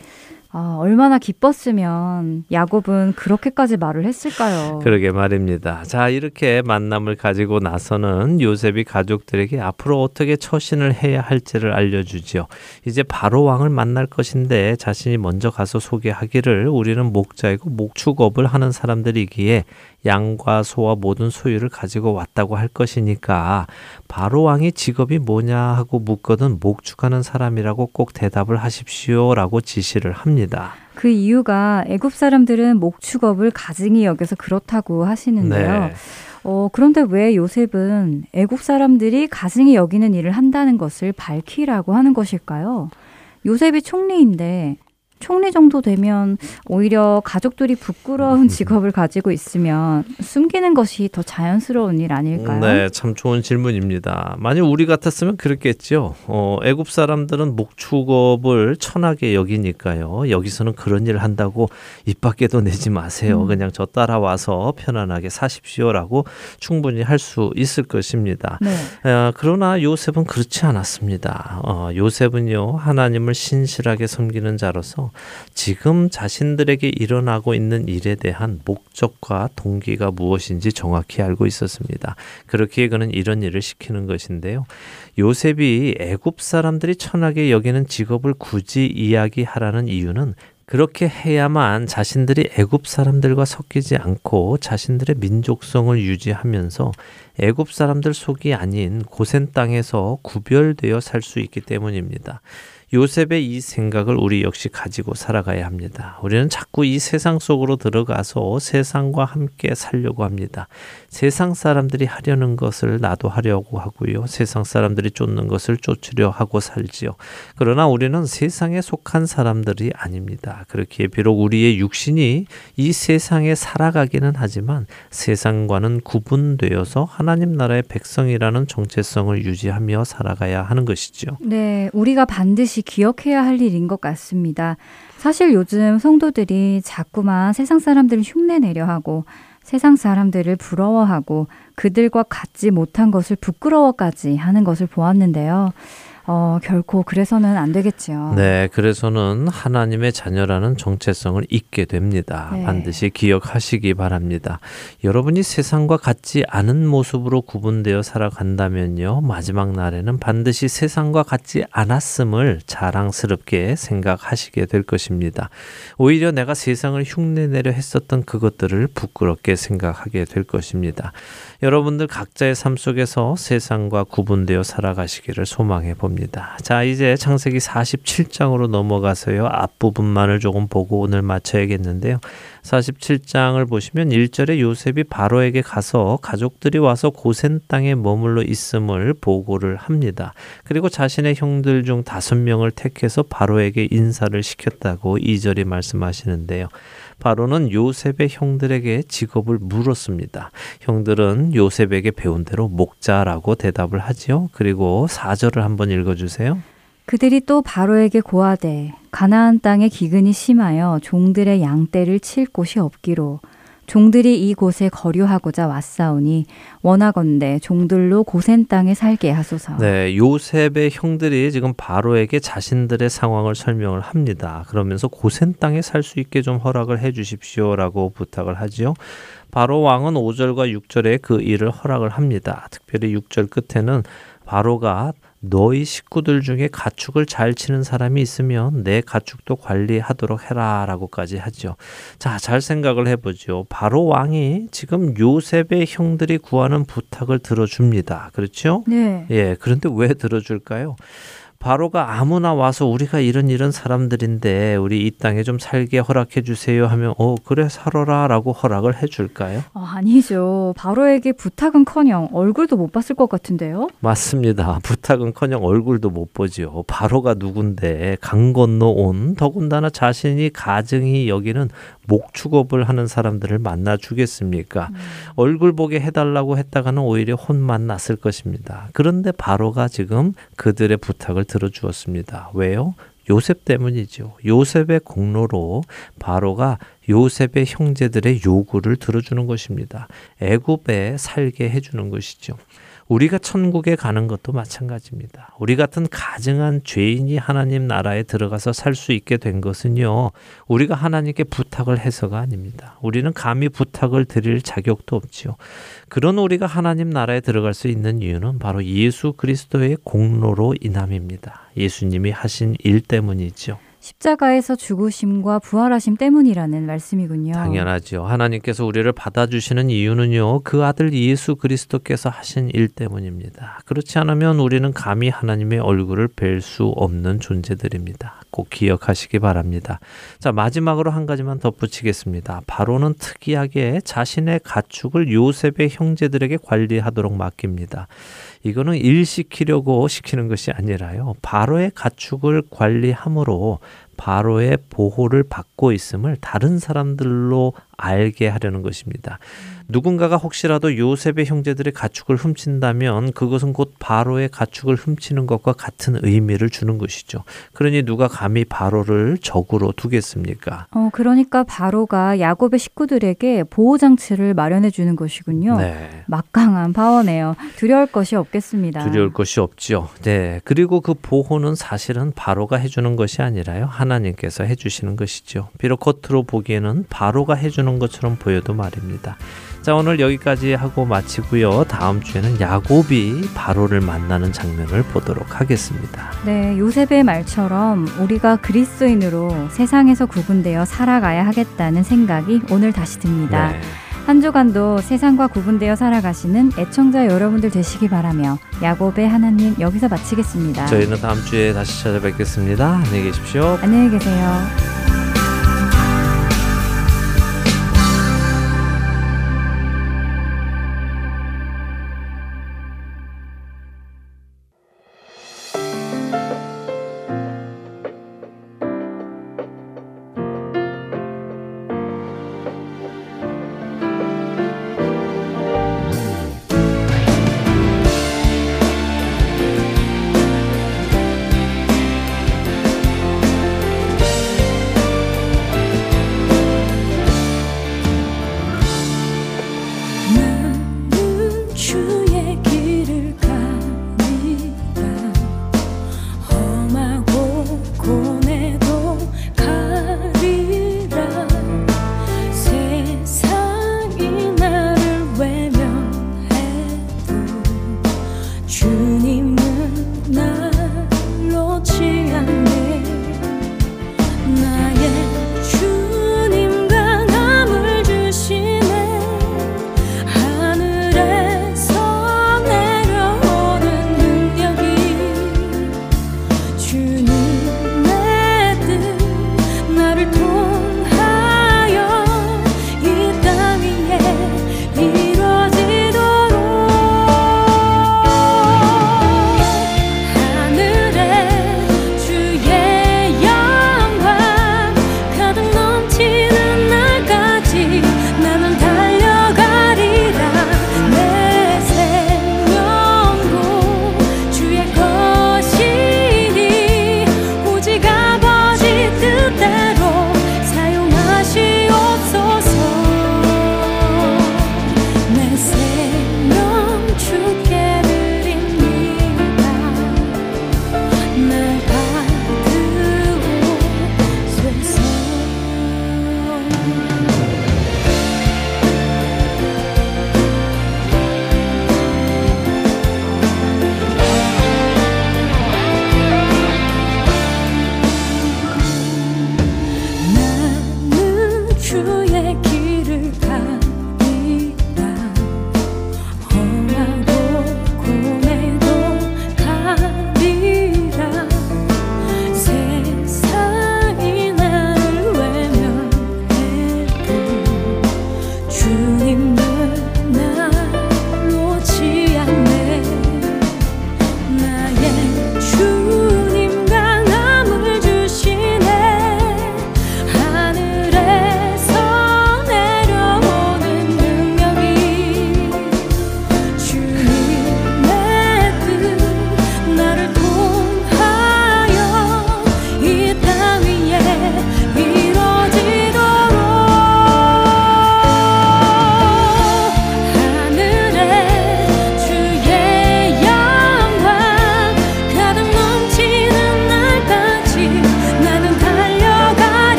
아, 얼마나 기뻤으면 야곱은 그렇게까지 말을 했을까요? 그러게 말입니다. 자, 이렇게 만남을 가지고 나서는 요셉이 가족들에게 앞으로 어떻게 처신을 해야 할지를 알려주지요. 이제 바로 왕을 만날 것인데 자신이 먼저 가서 소개하기를 우리는 목자이고 목축업을 하는 사람들이기에 양과 소와 모든 소유를 가지고 왔다고 할 것이니까 바로 왕의 직업이 뭐냐 하고 묻거든 목축하는 사람이라고 꼭 대답을 하십시오라고 지시를 합니다. 그 이유가 애굽 사람들은 목축업을 가증히 여겨서 그렇다고 하시는데요. 네. 어, 그런데 왜 요셉은 애굽 사람들이 가증히 여기는 일을 한다는 것을 밝히라고 하는 것일까요? 요셉이 총리인데 총리 정도 되면 오히려 가족들이 부끄러운 직업을 가지고 있으면 숨기는 것이 더 자연스러운 일 아닐까요? 네, 참 좋은 질문입니다. 만약 우리 같았으면 그랬겠죠. 어, 애굽 사람들은 목축업을 천하게 여기니까요. 여기서는 그런 일을 한다고 입 밖에도 내지 마세요. 음. 그냥 저 따라와서 편안하게 사십시오라고 충분히 할 수 있을 것입니다. 네. 어, 그러나 요셉은 그렇지 않았습니다. 어, 요셉은요, 하나님을 신실하게 섬기는 자로서 지금 자신들에게 일어나고 있는 일에 대한 목적과 동기가 무엇인지 정확히 알고 있었습니다. 그렇기에 그는 이런 일을 시키는 것인데요. 요셉이 애굽 사람들이 천하게 여기는 직업을 굳이 이야기하라는 이유는 그렇게 해야만 자신들이 애굽 사람들과 섞이지 않고 자신들의 민족성을 유지하면서 애굽 사람들 속이 아닌 고센 땅에서 구별되어 살 수 있기 때문입니다. 요셉의 이 생각을 우리 역시 가지고 살아가야 합니다. 우리는 자꾸 이 세상 속으로 들어가서 세상과 함께 살려고 합니다. 세상 사람들이 하려는 것을 나도 하려고 하고요. 세상 사람들이 쫓는 것을 쫓으려 하고 살지요. 그러나 우리는 세상에 속한 사람들이 아닙니다. 그렇기에 비록 우리의 육신이 이 세상에 살아가기는 하지만 세상과는 구분되어서 하나님 나라의 백성이라는 정체성을 유지하며 살아가야 하는 것이죠. 네, 우리가 반드시 기억해야 할 일인 것 같습니다. 사실 요즘 성도들이 자꾸만 세상 사람들을 흉내내려 하고 세상 사람들을 부러워하고 그들과 같지 못한 것을 부끄러워까지 하는 것을 보았는데요. 어, 결코 그래서는 안 되겠지요. 네, 그래서는 하나님의 자녀라는 정체성을 잊게 됩니다. 네. 반드시 기억하시기 바랍니다. 여러분이 세상과 같지 않은 모습으로 구분되어 살아간다면요, 마지막 날에는 반드시 세상과 같지 않았음을 자랑스럽게 생각하시게 될 것입니다. 오히려 내가 세상을 흉내내려 했었던 그것들을 부끄럽게 생각하게 될 것입니다. 여러분들 각자의 삶 속에서 세상과 구분되어 살아가시기를 소망해 봅니다. 자, 이제 창세기 47장으로 넘어가서요. 앞부분만을 조금 보고 오늘 마쳐야겠는데요. 47장을 보시면 1절에 요셉이 바로에게 가서 가족들이 와서 고센 땅에 머물러 있음을 보고를 합니다. 그리고 자신의 형들 중 다섯 명을 택해서 바로에게 인사를 시켰다고 2절이 말씀하시는데요. 바로는 요셉의 형들에게 직업을 물었습니다. 형들은 요셉에게 배운 대로 목자라고 대답을 하지요. 그리고 4절을 한번 읽어 주세요. 그들이 또 바로에게 고하되 가나안 땅에 기근이 심하여 종들의 양떼를 칠 곳이 없기로 종들이 이곳에 거류하고자 왔사오니 원하건대 종들로 고센 땅에 살게 하소서. 네, 요셉의 형들이 지금 바로에게 자신들의 상황을 설명을 합니다. 그러면서 고센 땅에 살 수 있게 좀 허락을 해 주십시오라고 부탁을 하지요. 바로 왕은 5절과 6절에 그 일을 허락을 합니다. 특별히 6절 끝에는 바로가 너희 식구들 중에 가축을 잘 치는 사람이 있으면 내 가축도 관리하도록 해라 라고까지 하죠. 자, 잘 생각을 해보죠. 바로 왕이 지금 요셉의 형들이 구하는 부탁을 들어줍니다. 그렇죠? 네. 예, 그런데 왜 들어줄까요? 바로가 아무나 와서 우리가 이런 이런 사람들인데 우리 이 땅에 좀 살게 허락해 주세요 하면 어 그래 살아라라고 허락을 해 줄까요? 어, 아니죠. 바로에게 부탁은커녕 얼굴도 못 봤을 것 같은데요. 맞습니다. 부탁은커녕 얼굴도 못 보지요. 바로가 누군데 강 건너 온 더군다나 자신이 가증히 여기는 목축업을 하는 사람들을 만나 주겠습니까? 음. 얼굴 보게 해달라고 했다가는 오히려 혼만 났을 것입니다. 그런데 바로가 지금 그들의 부탁을 들어주었습니다. 왜요? 요셉 때문이죠. 요셉의 공로로 바로가 요셉의 형제들의 요구를 들어주는 것입니다. 애굽에 살게 해주는 것이죠. 우리가 천국에 가는 것도 마찬가지입니다. 우리 같은 가증한 죄인이 하나님 나라에 들어가서 살 수 있게 된 것은요, 우리가 하나님께 부탁을 해서가 아닙니다. 우리는 감히 부탁을 드릴 자격도 없지요. 그런 우리가 하나님 나라에 들어갈 수 있는 이유는 바로 예수 그리스도의 공로로 인함입니다. 예수님이 하신 일 때문이죠. 십자가에서 죽으심과 부활하심 때문이라는 말씀이군요. 당연하죠. 하나님께서 우리를 받아주시는 이유는요, 그 아들 예수 그리스도께서 하신 일 때문입니다. 그렇지 않으면 우리는 감히 하나님의 얼굴을 뵐 수 없는 존재들입니다. 꼭 기억하시기 바랍니다. 자, 마지막으로 한 가지만 덧붙이겠습니다. 바로는 특이하게 자신의 가축을 요셉의 형제들에게 관리하도록 맡깁니다. 이거는 일 시키려고 시키는 것이 아니라요. 바로의 가축을 관리함으로 바로의 보호를 받고 있음을 다른 사람들로 알게 하려는 것입니다. 누군가가 혹시라도 요셉의 형제들의 가축을 훔친다면 그것은 곧 바로의 가축을 훔치는 것과 같은 의미를 주는 것이죠. 그러니 누가 감히 바로를 적으로 두겠습니까? 어, 그러니까 바로가 야곱의 식구들에게 보호 장치를 마련해 주는 것이군요. 네. 막강한 파워네요. 두려울 것이 없겠습니다. 두려울 것이 없죠. 네. 그리고 그 보호는 사실은 바로가 해 주는 것이 아니라요. 하나님께서 해 주시는 것이죠. 비록 겉으로 보기에는 바로가 해 주는 것처럼 보여도 말입니다. 자, 오늘 여기까지 하고 마치고요. 다음 주에는 야곱이 바로를 만나는 장면을 보도록 하겠습니다. 네, 요셉의 말처럼 우리가 그리스도인으로 세상에서 구분되어 살아가야 하겠다는 생각이 오늘 다시 듭니다. 네. 한 주간도 세상과 구분되어 살아가시는 애청자 여러분들 되시기 바라며 야곱의 하나님 여기서 마치겠습니다. 저희는 다음 주에 다시 찾아뵙겠습니다. 안녕히 계십시오. 안녕히 계세요.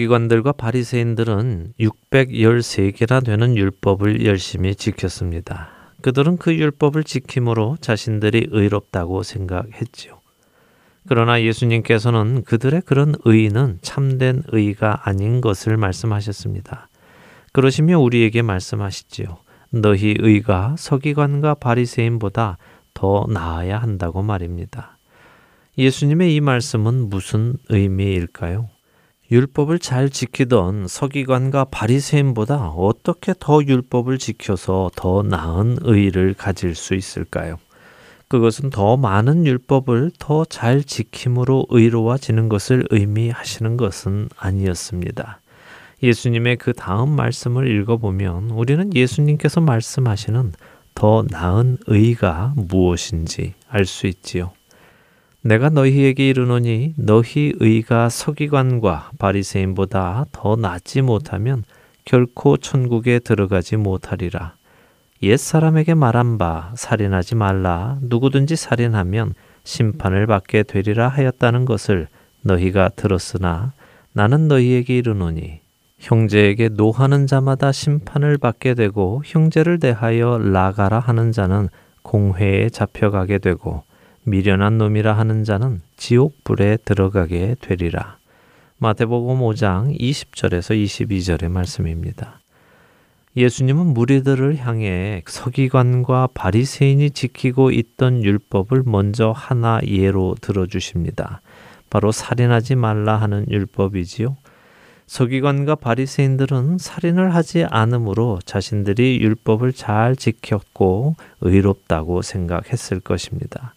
서기관들과 바리새인들은 613개나 되는 율법을 열심히 지켰습니다. 그들은 그 율법을 지킴으로 자신들이 의롭다고 생각했지요. 그러나 예수님께서는 그들의 그런 의는 참된 의가 아닌 것을 말씀하셨습니다. 그러시며 우리에게 말씀하시지요. 너희 의가 서기관과 바리새인보다 더 나아야 한다고 말입니다. 예수님의 이 말씀은 무슨 의미일까요? 율법을 잘 지키던 서기관과 바리새인보다 어떻게 더 율법을 지켜서 더 나은 의를 가질 수 있을까요? 그것은 더 많은 율법을 더 잘 지킴으로 의로워지는 것을 의미하시는 것은 아니었습니다. 예수님의 그 다음 말씀을 읽어보면 우리는 예수님께서 말씀하시는 더 나은 의가 무엇인지 알 수 있지요. 내가 너희에게 이르노니 너희 의가 서기관과 바리새인보다 더 낫지 못하면 결코 천국에 들어가지 못하리라. 옛 사람에게 말한 바 살인하지 말라 누구든지 살인하면 심판을 받게 되리라 하였다는 것을 너희가 들었으나 나는 너희에게 이르노니 형제에게 노하는 자마다 심판을 받게 되고 형제를 대하여 나가라 하는 자는 공회에 잡혀가게 되고 미련한 놈이라 하는 자는 지옥 불에 들어가게 되리라. 마태복음 5장 20절에서 22절의 말씀입니다. 예수님은 무리들을 향해 서기관과 바리새인이 지키고 있던 율법을 먼저 하나 예로 들어 주십니다. 바로 살인하지 말라 하는 율법이지요. 서기관과 바리새인들은 살인을 하지 않으므로 자신들이 율법을 잘 지켰고 의롭다고 생각했을 것입니다.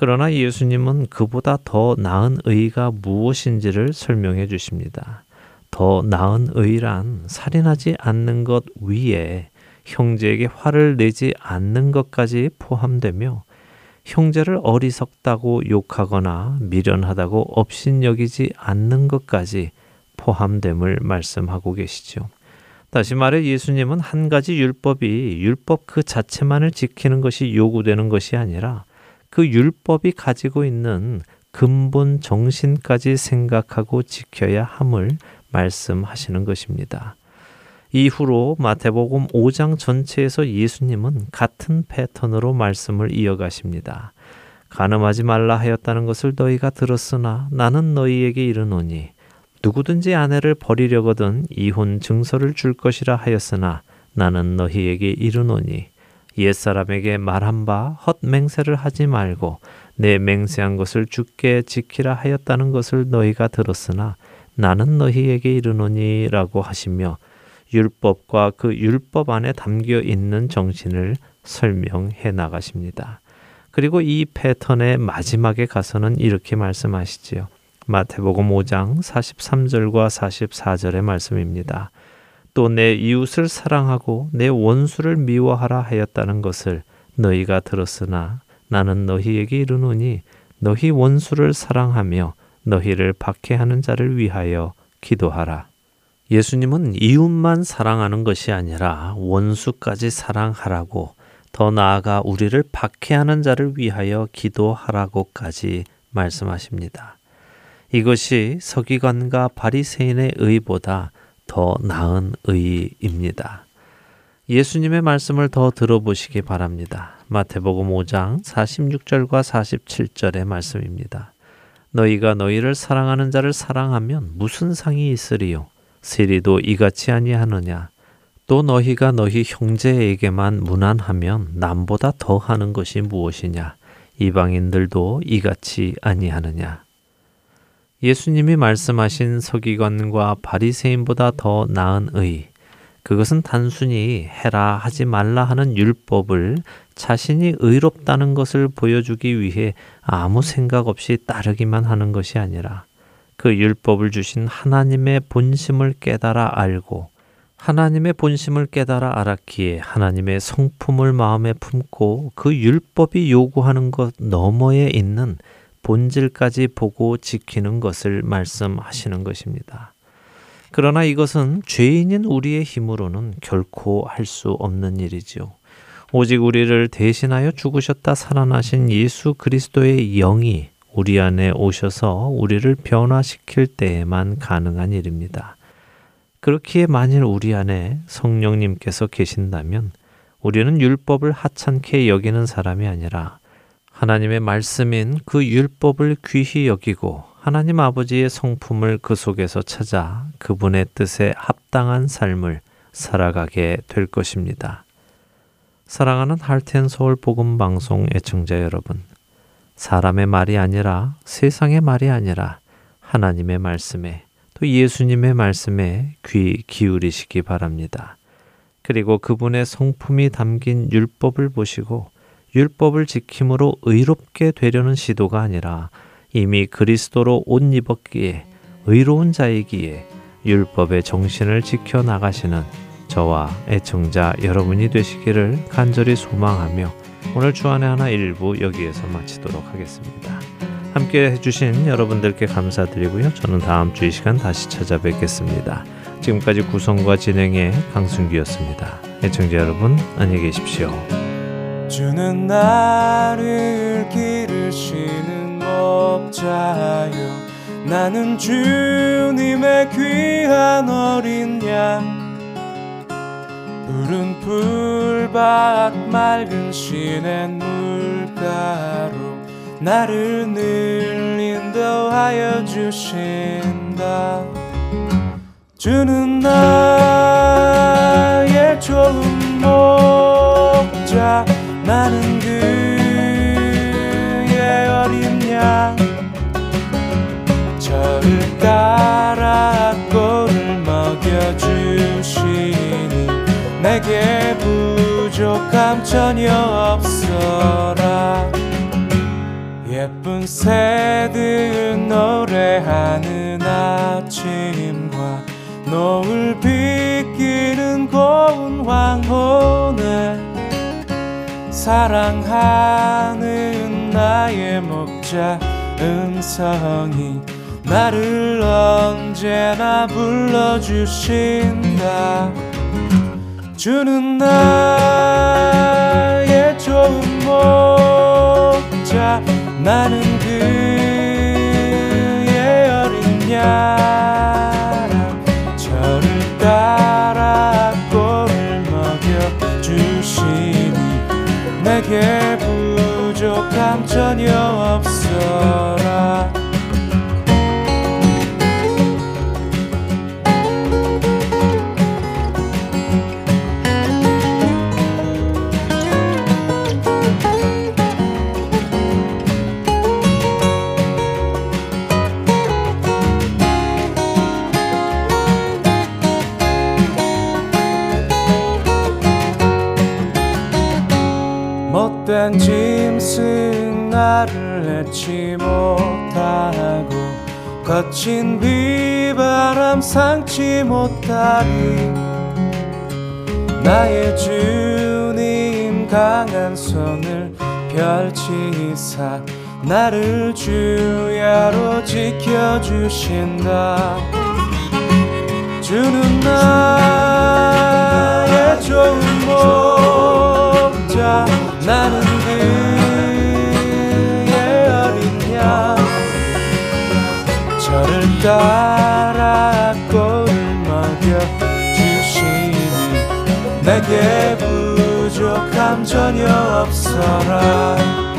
그러나 예수님은 그보다 더 나은 의가 무엇인지를 설명해 주십니다. 더 나은 의란 살인하지 않는 것 위에 형제에게 화를 내지 않는 것까지 포함되며 형제를 어리석다고 욕하거나 미련하다고 업신여기지 않는 것까지 포함됨을 말씀하고 계시죠. 다시 말해 예수님은 한 가지 율법이 율법 그 자체만을 지키는 것이 요구되는 것이 아니라 그 율법이 가지고 있는 근본 정신까지 생각하고 지켜야 함을 말씀하시는 것입니다. 이후로 마태복음 5장 전체에서 예수님은 같은 패턴으로 말씀을 이어가십니다. 가늠하지 말라 하였다는 것을 너희가 들었으나 나는 너희에게 이르노니 누구든지 아내를 버리려거든 이혼 증서를 줄 것이라 하였으나 나는 너희에게 이르노니 옛사람에게 말한 바 헛맹세를 하지 말고 내 맹세한 것을 주께 지키라 하였다는 것을 너희가 들었으나 나는 너희에게 이르노니라고 하시며 율법과 그 율법 안에 담겨 있는 정신을 설명해 나가십니다. 그리고 이 패턴의 마지막에 가서는 이렇게 말씀하시지요. 마태복음 5장 43절과 44절의 말씀입니다. 또 내 이웃을 사랑하고 내 원수를 미워하라 하였다는 것을 너희가 들었으나 나는 너희에게 이르노니 너희 원수를 사랑하며 너희를 박해하는 자를 위하여 기도하라. 예수님은 이웃만 사랑하는 것이 아니라 원수까지 사랑하라고 더 나아가 우리를 박해하는 자를 위하여 기도하라고까지 말씀하십니다. 이것이 서기관과 바리새인의 의보다 더 나은 의입니다. 예수님의 말씀을 더 들어보시기 바랍니다. 마태복음 5장 46절과 47절의 말씀입니다. 너희가 너희를 사랑하는 자를 사랑하면 무슨 상이 있으리요? 세리도 이같이 아니하느냐? 또 너희가 너희 형제에게만 무난하면 남보다 더 하는 것이 무엇이냐? 이방인들도 이같이 아니하느냐? 예수님이 말씀하신 서기관과 바리새인보다 더 나은 의. 그것은 단순히 해라 하지 말라 하는 율법을 자신이 의롭다는 것을 보여주기 위해 아무 생각 없이 따르기만 하는 것이 아니라 그 율법을 주신 하나님의 본심을 깨달아 알고 하나님의 본심을 깨달아 알았기에 하나님의 성품을 마음에 품고 그 율법이 요구하는 것 너머에 있는 본질까지 보고 지키는 것을 말씀하시는 것입니다. 그러나 이것은 죄인인 우리의 힘으로는 결코 할 수 없는 일이지요. 오직 우리를 대신하여 죽으셨다 살아나신 예수 그리스도의 영이 우리 안에 오셔서 우리를 변화시킬 때에만 가능한 일입니다. 그렇기에 만일 우리 안에 성령님께서 계신다면 우리는 율법을 하찮게 여기는 사람이 아니라 하나님의 말씀인 그 율법을 귀히 여기고 하나님 아버지의 성품을 그 속에서 찾아 그분의 뜻에 합당한 삶을 살아가게 될 것입니다. 사랑하는 할텐 서울 복음 방송 애청자 여러분, 사람의 말이 아니라 세상의 말이 아니라 하나님의 말씀에 또 예수님의 말씀에 귀 기울이시기 바랍니다. 그리고 그분의 성품이 담긴 율법을 보시고 율법을 지킴으로 의롭게 되려는 시도가 아니라 이미 그리스도로 옷 입었기에 의로운 자이기에 율법의 정신을 지켜 나가시는 저와 애청자 여러분이 되시기를 간절히 소망하며 오늘 주안의 하나 일부 여기에서 마치도록 하겠습니다. 함께 해주신 여러분들께 감사드리고요. 저는 다음 주 이 시간 다시 찾아뵙겠습니다. 지금까지 구성과 진행의 강순기였습니다. 애청자 여러분 안녕히 계십시오. 주는 나를 기르시는 목자요 나는 주님의 귀한 어린 양. 푸른 풀밭 맑은 시냇 물가로 나를 늘 인도하여 주신다. 주는 나의 좋은 목자 나는 그의 어린 양. 저를 따라 꼴을 먹여주시니 내게 부족함 전혀 없어라. 예쁜 새들 노래하는 아침과 노을 비끼는 고운 황혼에 사랑하는 나의 목자 음성이 나를 언제나 불러주신다. 주는 나의 좋은 목자 나는 그의 어린 양 내게 부족함 전혀 없어라 못하고 거친 비바람 상치 못하리. 나의 주님 강한 손을 펼치사 나를 주야로 지켜주신다. 주는 나의 좋은 목자 나는 따라 꼴을 먹여 주시니 내게 부족함 전혀 없어라